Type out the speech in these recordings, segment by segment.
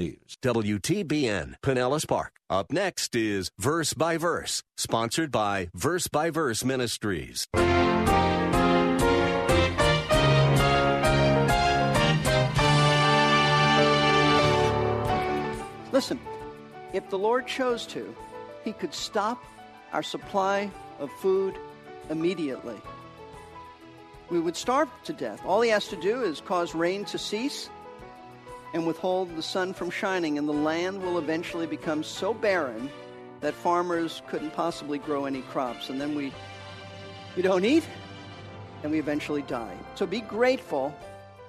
News WTBN Pinellas Park. Up next is Verse by Verse, sponsored by Verse by Verse Ministries. Listen, if the Lord chose to, He could stop our supply of food immediately. We would starve to death. All He has to do is cause rain to cease and withhold the sun from shining, and the land will eventually become so barren that farmers couldn't possibly grow any crops. And then we, we don't eat, and we eventually die. So be grateful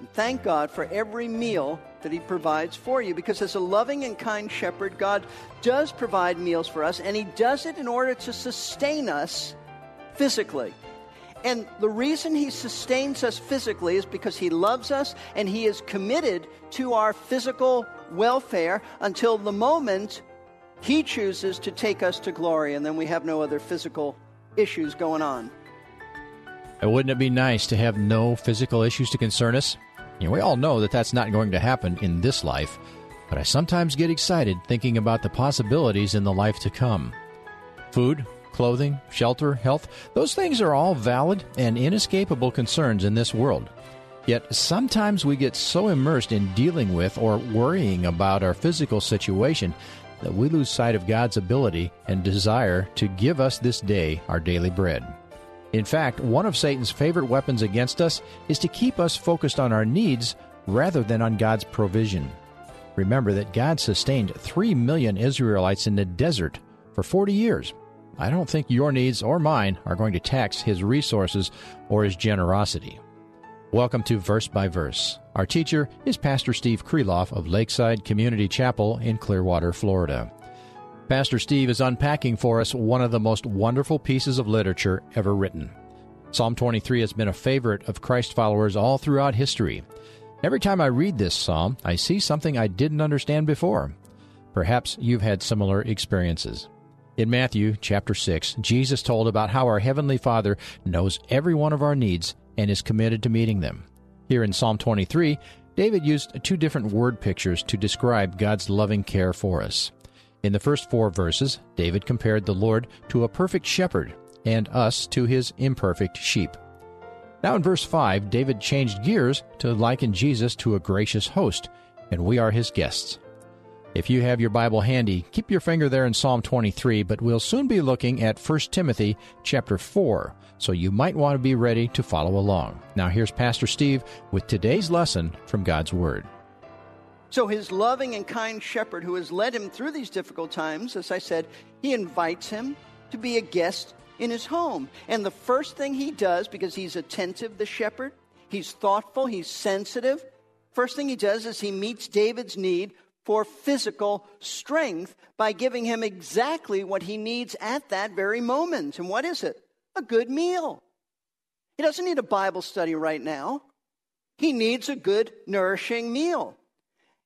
and thank God for every meal that He provides for you, because as a loving and kind shepherd, God does provide meals for us, and He does it in order to sustain us physically. And the reason he sustains us physically is because he loves us and he is committed to our physical welfare until the moment he chooses to take us to glory, and then we have no other physical issues going on. And wouldn't it be nice to have no physical issues to concern us? You know, we all know that that's not going to happen in this life, but I sometimes get excited thinking about the possibilities in the life to come. Food, clothing, shelter, health, those things are all valid and inescapable concerns in this world. Yet sometimes we get so immersed in dealing with or worrying about our physical situation that we lose sight of God's ability and desire to give us this day our daily bread. In fact, one of Satan's favorite weapons against us is to keep us focused on our needs rather than on God's provision. Remember that God sustained 3 million Israelites in the desert for 40 years I don't think your needs or mine are going to tax his resources or his generosity. Welcome to Verse by Verse. Our teacher is Pastor Steve Kreloff of Lakeside Community Chapel in Clearwater, Florida. Pastor Steve is unpacking for us one of the most wonderful pieces of literature ever written. Psalm 23 has been a favorite of Christ followers all throughout history. Every time I read this psalm, I see something I didn't understand before. Perhaps you've had similar experiences. In Matthew chapter 6, Jesus told about how our Heavenly Father knows every one of our needs and is committed to meeting them. Here in Psalm 23, David used two different word pictures to describe God's loving care for us. In the first four verses, David compared the Lord to a perfect shepherd and us to his imperfect sheep. Now in verse 5, David changed gears to liken Jesus to a gracious host, and we are his guests. If you have your Bible handy, keep your finger there in Psalm 23, but we'll soon be looking at 1 Timothy chapter 4, so you might want to be ready to follow along. Now here's Pastor Steve with today's lesson from God's Word. So, his loving and kind shepherd who has led him through these difficult times, as I said, he invites him to be a guest in his home. And the first thing he does, because he's attentive, the shepherd, he's thoughtful, he's sensitive, first thing he does is he meets David's need for physical strength by giving him exactly what he needs at that very moment. And what is it? A good meal. He doesn't need a Bible study right now. He needs a good, nourishing meal.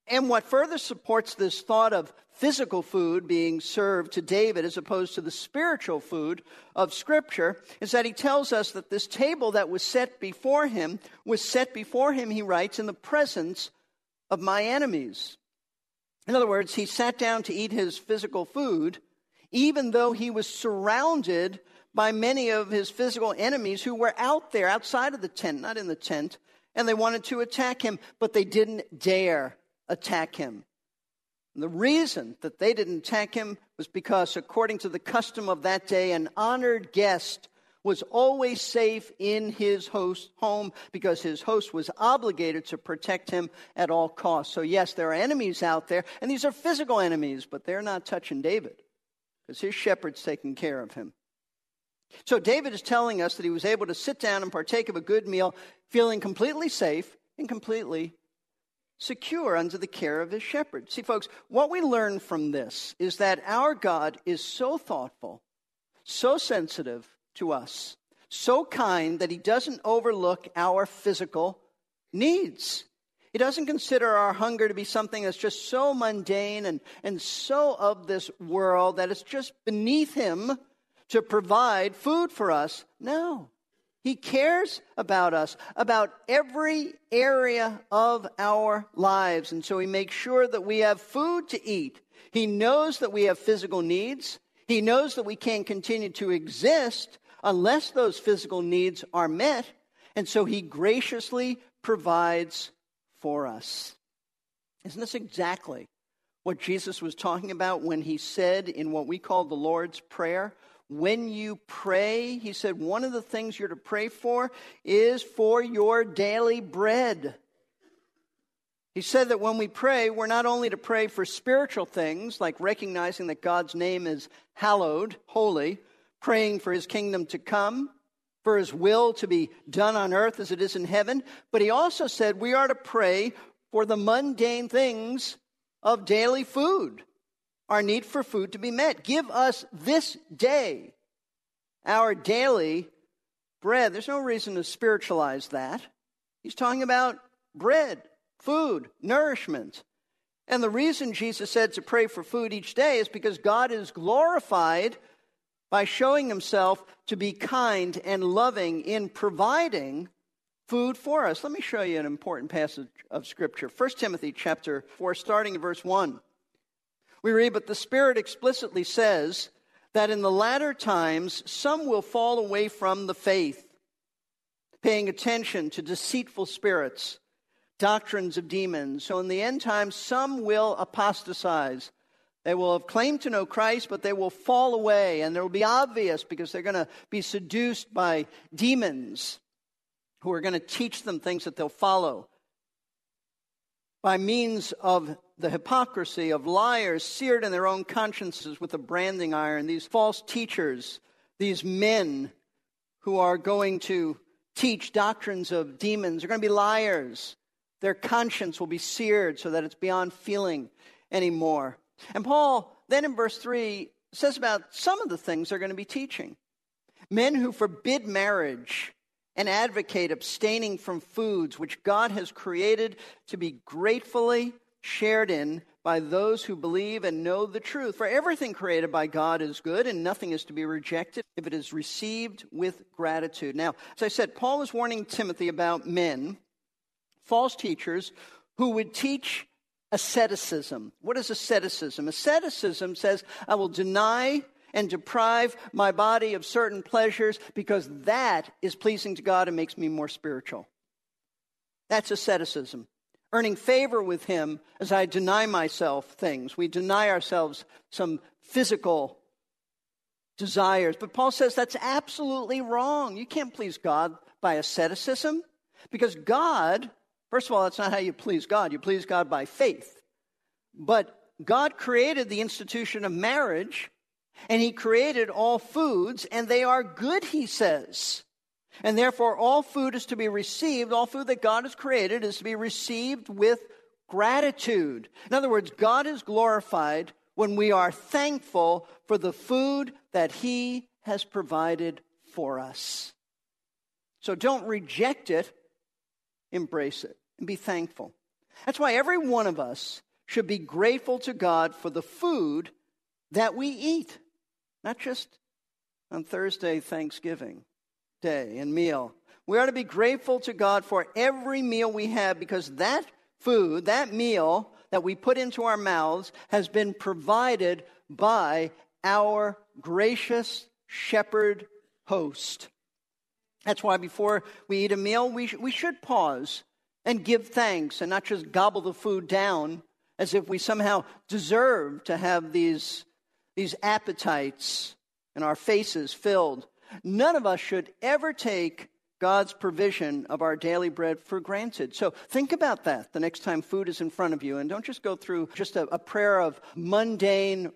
And what further supports this thought of physical food being served to David as opposed to the spiritual food of Scripture is that he tells us that this table that was set before him was set before him, he writes, in the presence of my enemies. In other words, he sat down to eat his physical food, even though he was surrounded by many of his physical enemies who were out there, outside of the tent, not in the tent, and they wanted to attack him, but they didn't dare attack him. And the reason that they didn't attack him was because, according to the custom of that day, an honored guest was always safe in his host home because his host was obligated to protect him at all costs. So, yes, there are enemies out there, and these are physical enemies, but they're not touching David because his shepherd's taking care of him. So, David is telling us that he was able to sit down and partake of a good meal, feeling completely safe and completely secure under the care of his shepherd. See, folks, what we learn from this is that our God is so thoughtful, so sensitive to us, so kind that he doesn't overlook our physical needs. He doesn't consider our hunger to be something that's just so mundane and, and so of this world that it's just beneath him to provide food for us. No. He cares about us, about every area of our lives. And so he makes sure that we have food to eat. He knows that we have physical needs. He knows that we can't continue to exist unless those physical needs are met. And so he graciously provides for us. Isn't this exactly what Jesus was talking about when he said in what we call the Lord's Prayer? when you pray, he said, one of the things you're to pray for is for your daily bread. He said that when we pray, we're not only to pray for spiritual things, like recognizing that God's name is hallowed, holy, praying for his kingdom to come, for his will to be done on earth as it is in heaven, but he also said we are to pray for the mundane things of daily food our need for food to be met. Give us this day our daily bread. There's no reason to spiritualize that. He's talking about bread, food, nourishment. And the reason Jesus said to pray for food each day is because God is glorified by showing himself to be kind and loving in providing food for us. Let me show you an important passage of scripture. 1 Timothy chapter 4 starting in verse 1. We read, But the Spirit explicitly says that in the latter times some will fall away from the faith, paying attention to deceitful spirits, doctrines of demons. So in the end times, some will apostatize. They will have claimed to know Christ, but they will fall away, and it will be obvious because they're going to be seduced by demons who are going to teach them things that they'll follow by means of the hypocrisy of liars seared in their own consciences with a branding iron, these false teachers, these men who are going to teach doctrines of demons are going to be liars. Their conscience will be seared so that it's beyond feeling anymore. And Paul, then in verse 3, says about some of the things they're going to be teaching. Men who forbid marriage and advocate abstaining from foods which God has created to be gratefully shared in by those who believe and know the truth. For everything created by God is good, and nothing is to be rejected if it is received with gratitude. Now, as I said, Paul is warning Timothy about men, false teachers, who would teach asceticism. What is asceticism? Asceticism says, I will deny and deprive my body of certain pleasures because that is pleasing to God and makes me more spiritual. That's asceticism. Earning favor with Him as I deny myself things. We deny ourselves some physical desires. But Paul says that's absolutely wrong. You can't please God by asceticism because God, first of all, that's not how you please God. You please God by faith. But God created the institution of marriage and he created all foods, and they are good, he says. And therefore, all food is to be received, all food that God has created is to be received with gratitude. In other words, God is glorified when we are thankful for the food that he has provided for us. So don't reject it, embrace it, and be thankful. That's why every one of us should be grateful to God for the food that we eat. Not just on Thursday, Thanksgiving Day and meal. We are to be grateful to God for every meal we have because that food, that meal that we put into our mouths, has been provided by our gracious shepherd host. That's why before we eat a meal, we, sh- we should pause and give thanks and not just gobble the food down as if we somehow deserve to have these these appetites and our faces filled. None of us should ever take God's provision of our daily bread for granted. So think about that the next time food is in front of you. And don't just go through just a, a prayer of mundane,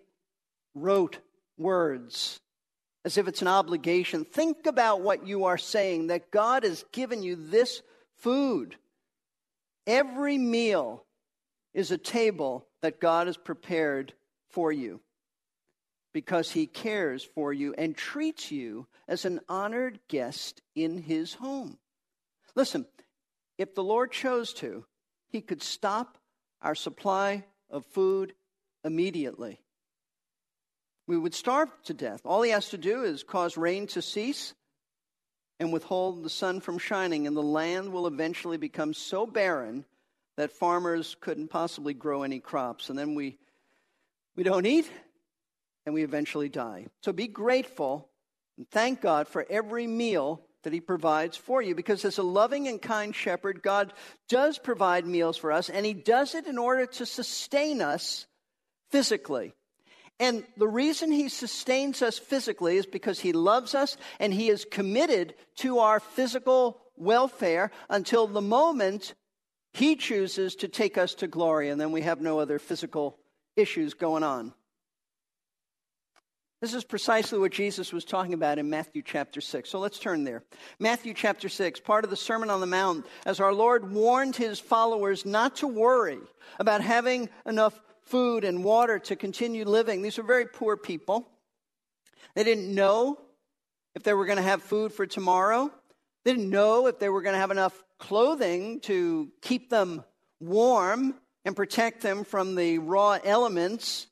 rote words as if it's an obligation. Think about what you are saying that God has given you this food. Every meal is a table that God has prepared for you because he cares for you and treats you as an honored guest in his home. Listen, if the Lord chose to, he could stop our supply of food immediately. We would starve to death. All he has to do is cause rain to cease and withhold the sun from shining, and the land will eventually become so barren that farmers couldn't possibly grow any crops. And then we, we don't eat, and we eventually die. So be grateful and thank God for every meal that He provides for you because, as a loving and kind shepherd, God does provide meals for us, and He does it in order to sustain us physically. And the reason He sustains us physically is because He loves us and He is committed to our physical welfare until the moment He chooses to take us to glory, and then we have no other physical issues going on. This is precisely what Jesus was talking about in Matthew chapter 6. So let's turn there. Matthew chapter 6, part of the Sermon on the Mount, as our Lord warned his followers not to worry about having enough food and water to continue living. These were very poor people. They didn't know if they were going to have food for tomorrow. They didn't know if they were going to have enough clothing to keep them warm and protect them from the raw elements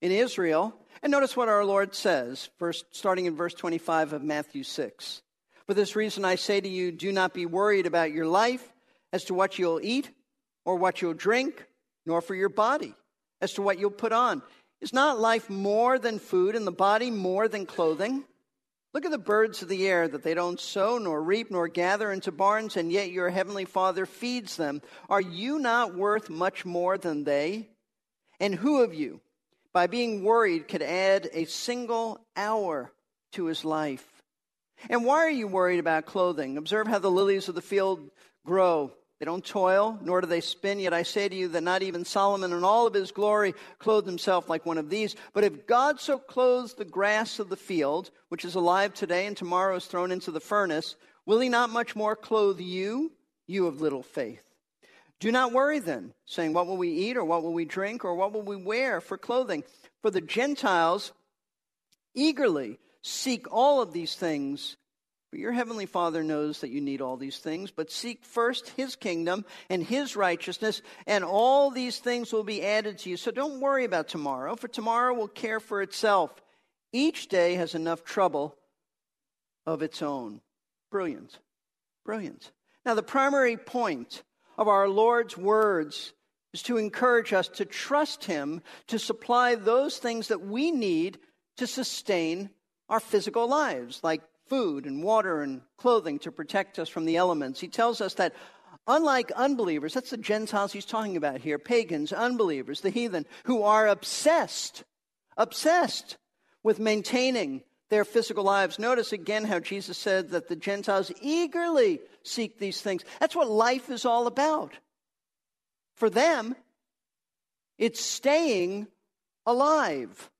in Israel. And notice what our Lord says, first, starting in verse 25 of Matthew 6. For this reason I say to you, do not be worried about your life as to what you'll eat or what you'll drink, nor for your body as to what you'll put on. Is not life more than food and the body more than clothing? Look at the birds of the air that they don't sow nor reap nor gather into barns, and yet your heavenly Father feeds them. Are you not worth much more than they? And who of you, by being worried, could add a single hour to his life. And why are you worried about clothing? Observe how the lilies of the field grow. They don't toil, nor do they spin. Yet I say to you that not even Solomon in all of his glory clothed himself like one of these. But if God so clothes the grass of the field, which is alive today and tomorrow is thrown into the furnace, will he not much more clothe you, you of little faith? Do not worry then, saying, What will we eat, or what will we drink, or what will we wear for clothing? For the Gentiles eagerly seek all of these things. For your heavenly Father knows that you need all these things, but seek first his kingdom and his righteousness, and all these things will be added to you. So don't worry about tomorrow, for tomorrow will care for itself. Each day has enough trouble of its own. Brilliant. Brilliant. Now, the primary point of our Lord's words is to encourage us to trust Him to supply those things that we need to sustain our physical lives, like food and water and clothing to protect us from the elements. He tells us that unlike unbelievers, that's the Gentiles he's talking about here, pagans, unbelievers, the heathen, who are obsessed, obsessed with maintaining their physical lives. Notice again how Jesus said that the Gentiles eagerly seek these things. That's what life is all about. For them, it's staying alive.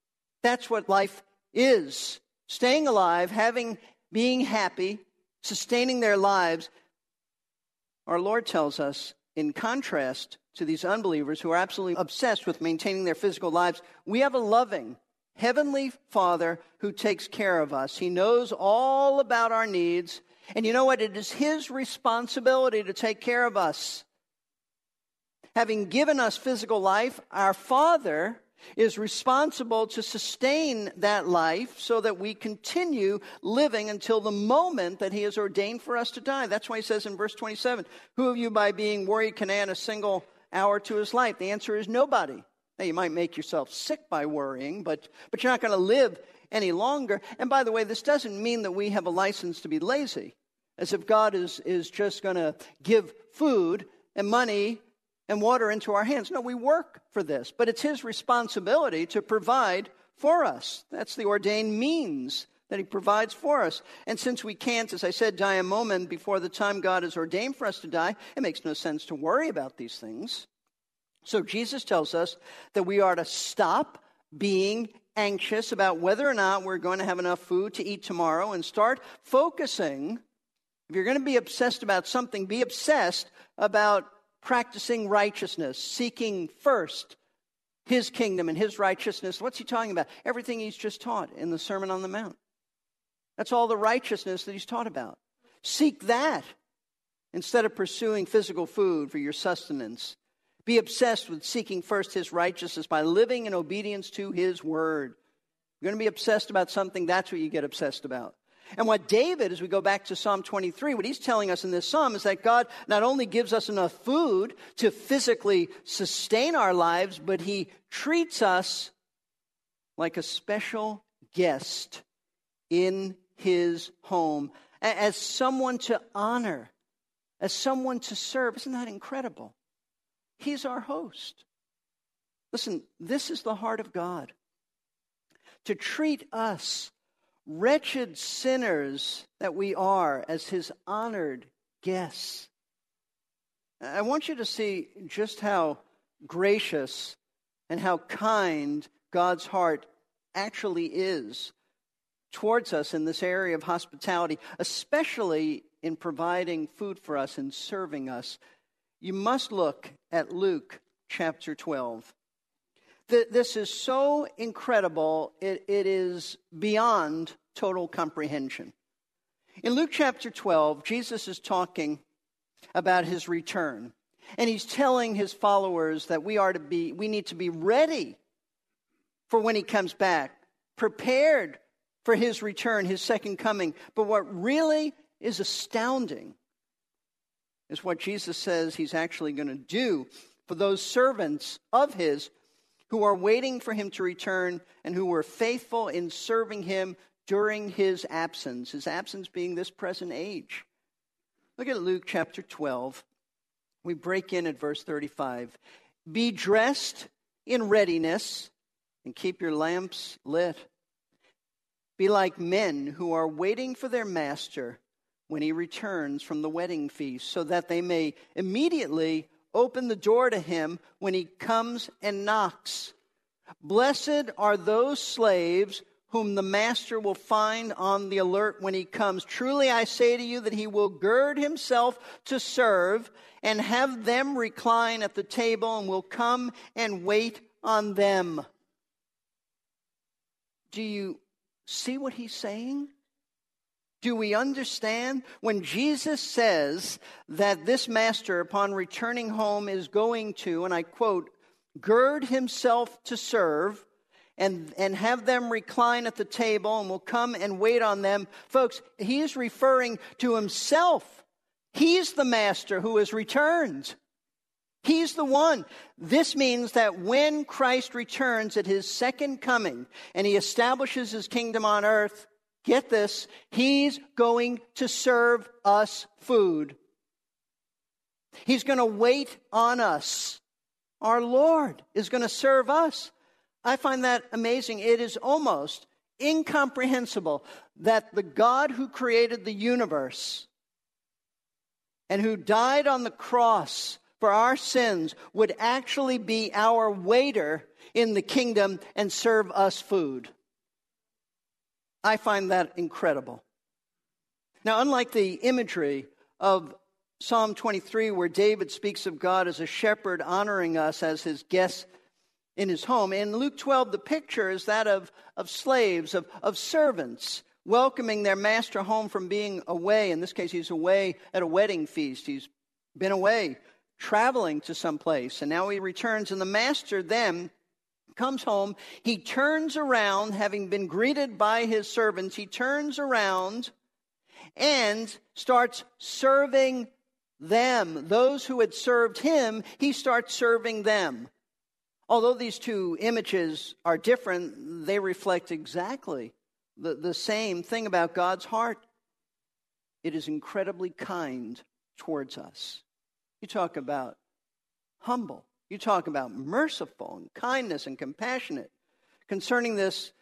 That's what life is. Staying alive, having being happy, sustaining their lives. Our Lord tells us in contrast to these unbelievers who are absolutely obsessed with maintaining their physical lives, we have a loving Heavenly Father who takes care of us. He knows all about our needs. And you know what? It is His responsibility to take care of us. Having given us physical life, our Father is responsible to sustain that life so that we continue living until the moment that He has ordained for us to die. That's why He says in verse 27 Who of you, by being worried, can add a single hour to his life? The answer is nobody. Now, you might make yourself sick by worrying, but, but you're not going to live any longer. And by the way, this doesn't mean that we have a license to be lazy, as if God is, is just going to give food and money and water into our hands. No, we work for this, but it's His responsibility to provide for us. That's the ordained means that He provides for us. And since we can't, as I said, die a moment before the time God has ordained for us to die, it makes no sense to worry about these things. So Jesus tells us that we are to stop being anxious about whether or not we're going to have enough food to eat tomorrow and start focusing. If you're going to be obsessed about something, be obsessed about practicing righteousness, seeking first his kingdom and his righteousness. What's he talking about? Everything he's just taught in the Sermon on the Mount. That's all the righteousness that he's taught about. Seek that instead of pursuing physical food for your sustenance. Be obsessed with seeking first his righteousness by living in obedience to his word. You're going to be obsessed about something, that's what you get obsessed about. And what David, as we go back to Psalm 23, what he's telling us in this psalm is that God not only gives us enough food to physically sustain our lives, but he treats us like a special guest in his home as someone to honor, as someone to serve. Isn't that incredible? He's our host. Listen, this is the heart of God to treat us wretched sinners that we are as his honored guests. I want you to see just how gracious and how kind God's heart actually is towards us in this area of hospitality, especially in providing food for us and serving us. You must look at Luke chapter 12 this is so incredible, it, it is beyond total comprehension. In Luke chapter 12, Jesus is talking about his return. And he's telling his followers that we are to be, we need to be ready for when he comes back, prepared for his return, his second coming. But what really is astounding is what Jesus says he's actually going to do for those servants of his who are waiting for him to return and who were faithful in serving him during his absence, his absence being this present age. Look at Luke chapter 12. We break in at verse 35. Be dressed in readiness and keep your lamps lit. Be like men who are waiting for their master when he returns from the wedding feast, so that they may immediately open the door to him when he comes and knocks. Blessed are those slaves whom the master will find on the alert when he comes. Truly I say to you that he will gird himself to serve and have them recline at the table and will come and wait on them. Do you see what he's saying? Do we understand when Jesus says that this master, upon returning home, is going to, and I quote, gird himself to serve and, and have them recline at the table and will come and wait on them? Folks, he is referring to himself. He's the master who has returned. He's the one. This means that when Christ returns at his second coming and he establishes his kingdom on earth, Get this, he's going to serve us food. He's going to wait on us. Our Lord is going to serve us. I find that amazing. It is almost incomprehensible that the God who created the universe and who died on the cross for our sins would actually be our waiter in the kingdom and serve us food. I find that incredible. Now, unlike the imagery of Psalm 23, where David speaks of God as a shepherd honoring us as his guests in his home, in Luke 12, the picture is that of, of slaves, of, of servants welcoming their master home from being away. In this case, he's away at a wedding feast. He's been away, traveling to some place, and now he returns, and the master then comes home. He turns around, having been greeted by his servants, he turns around and starts serving them. Those who had served him, he starts serving them. Although these two images are different, they reflect exactly the, the same thing about God's heart. It is incredibly kind towards us. You talk about humble. You talk about merciful and kindness and compassionate. Concerning this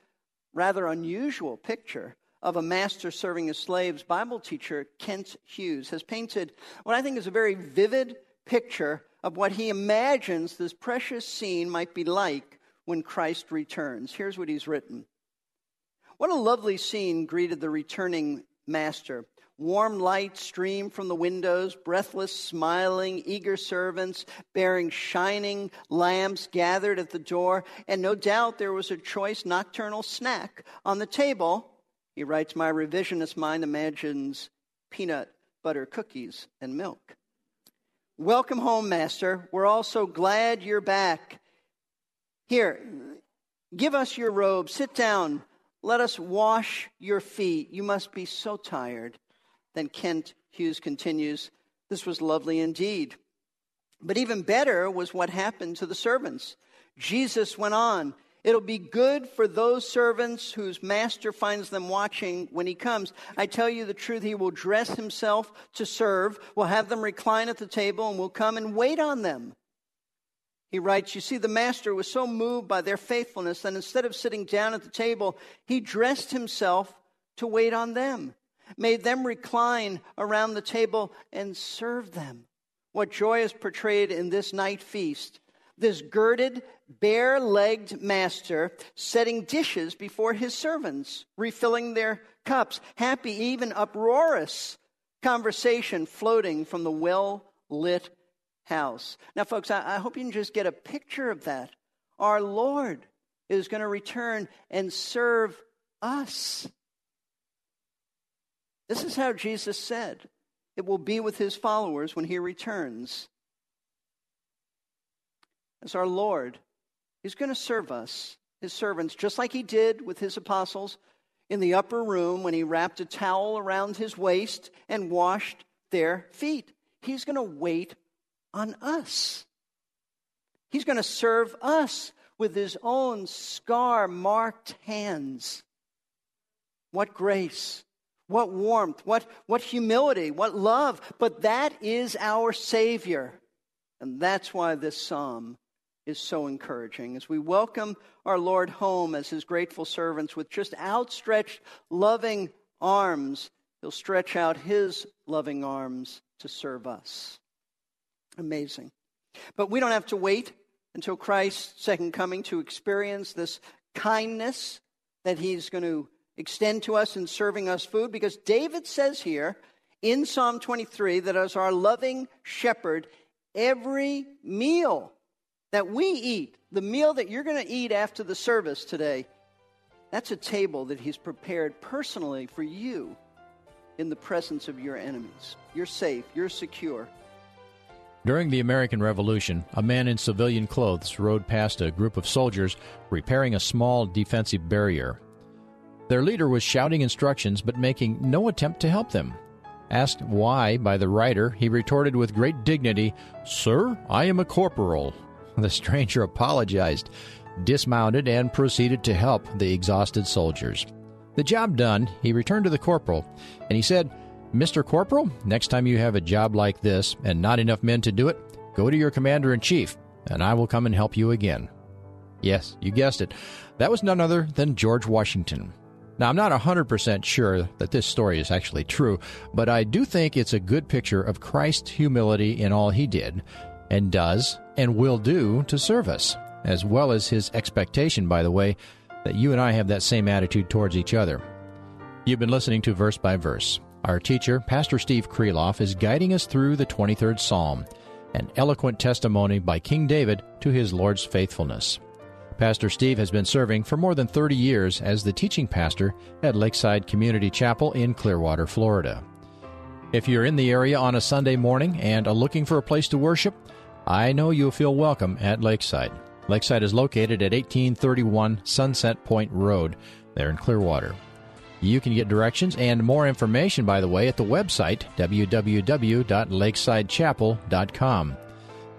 rather unusual picture of a master serving his slaves, Bible teacher Kent Hughes has painted what I think is a very vivid picture of what he imagines this precious scene might be like when Christ returns. Here's what he's written What a lovely scene greeted the returning master. Warm light streamed from the windows, breathless, smiling, eager servants bearing shining lamps gathered at the door, and no doubt there was a choice nocturnal snack on the table. He writes, My revisionist mind imagines peanut butter cookies and milk. Welcome home, Master. We're all so glad you're back. Here, give us your robe. Sit down. Let us wash your feet. You must be so tired. Then Kent Hughes continues, This was lovely indeed. But even better was what happened to the servants. Jesus went on, It'll be good for those servants whose master finds them watching when he comes. I tell you the truth, he will dress himself to serve, will have them recline at the table, and will come and wait on them. He writes, You see, the master was so moved by their faithfulness that instead of sitting down at the table, he dressed himself to wait on them made them recline around the table and serve them. What joy is portrayed in this night feast. This girded, bare legged master setting dishes before his servants, refilling their cups, happy, even uproarious conversation floating from the well lit house. Now, folks, I, I, hope you can just get a picture of that. Our Lord is going to return and serve us. This is how Jesus said it will be with his followers when he returns. As our Lord, he's going to serve us, his servants, just like he did with his apostles in the upper room when he wrapped a towel around his waist and washed their feet. He's going to wait on us. He's going to serve us with his own scar marked hands. What grace! What warmth, what, what humility, what love. But that is our Savior. And that's why this psalm is so encouraging. As we welcome our Lord home as his grateful servants with just outstretched, loving arms, he'll stretch out his loving arms to serve us. Amazing. But we don't have to wait until Christ's second coming to experience this kindness that he's going to extend to us in serving us food? Because David says here in Psalm 23 that as our loving shepherd, every meal that we eat, the meal that you're going to eat after the service today, that's a table that he's prepared personally for you in the presence of your enemies. You're safe, you're secure. During the American Revolution, a man in civilian clothes rode past a group of soldiers repairing a small defensive barrier. Their leader was shouting instructions but making no attempt to help them. Asked why by the writer, he retorted with great dignity, Sir, I am a corporal. The stranger apologized, dismounted, and proceeded to help the exhausted soldiers. The job done, he returned to the corporal, and he said, Mr. Corporal, next time you have a job like this and not enough men to do it, go to your commander in chief, and I will come and help you again. Yes, you guessed it. That was none other than George Washington. Now, I'm not 100% sure that this story is actually true, but I do think it's a good picture of Christ's humility in all he did and does and will do to serve us, as well as his expectation, by the way, that you and I have that same attitude towards each other. You've been listening to Verse by Verse. Our teacher, Pastor Steve Kreloff, is guiding us through the 23rd Psalm, an eloquent testimony by King David to his Lord's faithfulness. Pastor Steve has been serving for more than 30 years as the teaching pastor at Lakeside Community Chapel in Clearwater, Florida. If you're in the area on a Sunday morning and are looking for a place to worship, I know you'll feel welcome at Lakeside. Lakeside is located at 1831 Sunset Point Road, there in Clearwater. You can get directions and more information, by the way, at the website www.lakesidechapel.com.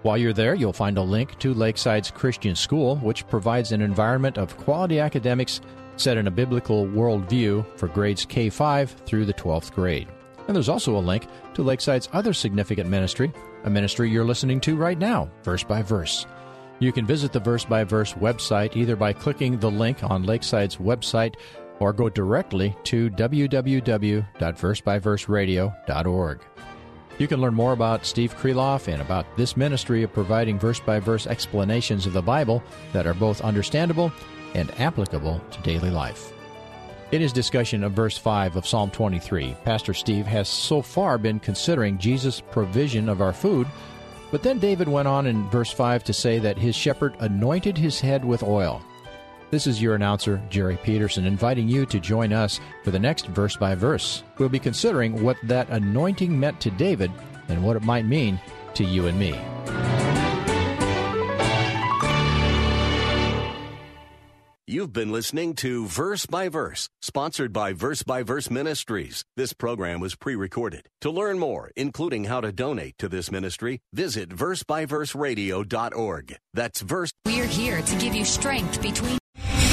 While you're there, you'll find a link to Lakeside's Christian School, which provides an environment of quality academics set in a biblical worldview for grades K 5 through the 12th grade. And there's also a link to Lakeside's other significant ministry, a ministry you're listening to right now, Verse by Verse. You can visit the Verse by Verse website either by clicking the link on Lakeside's website or go directly to www.versebyverseradio.org. You can learn more about Steve Kreloff and about this ministry of providing verse by verse explanations of the Bible that are both understandable and applicable to daily life. In his discussion of verse 5 of Psalm 23, Pastor Steve has so far been considering Jesus' provision of our food, but then David went on in verse 5 to say that his shepherd anointed his head with oil. This is your announcer, Jerry Peterson, inviting you to join us for the next verse by verse. We'll be considering what that anointing meant to David and what it might mean to you and me. You've been listening to Verse by Verse, sponsored by Verse by Verse Ministries. This program was pre recorded. To learn more, including how to donate to this ministry, visit versebyverseradio.org. That's verse. We're here to give you strength between.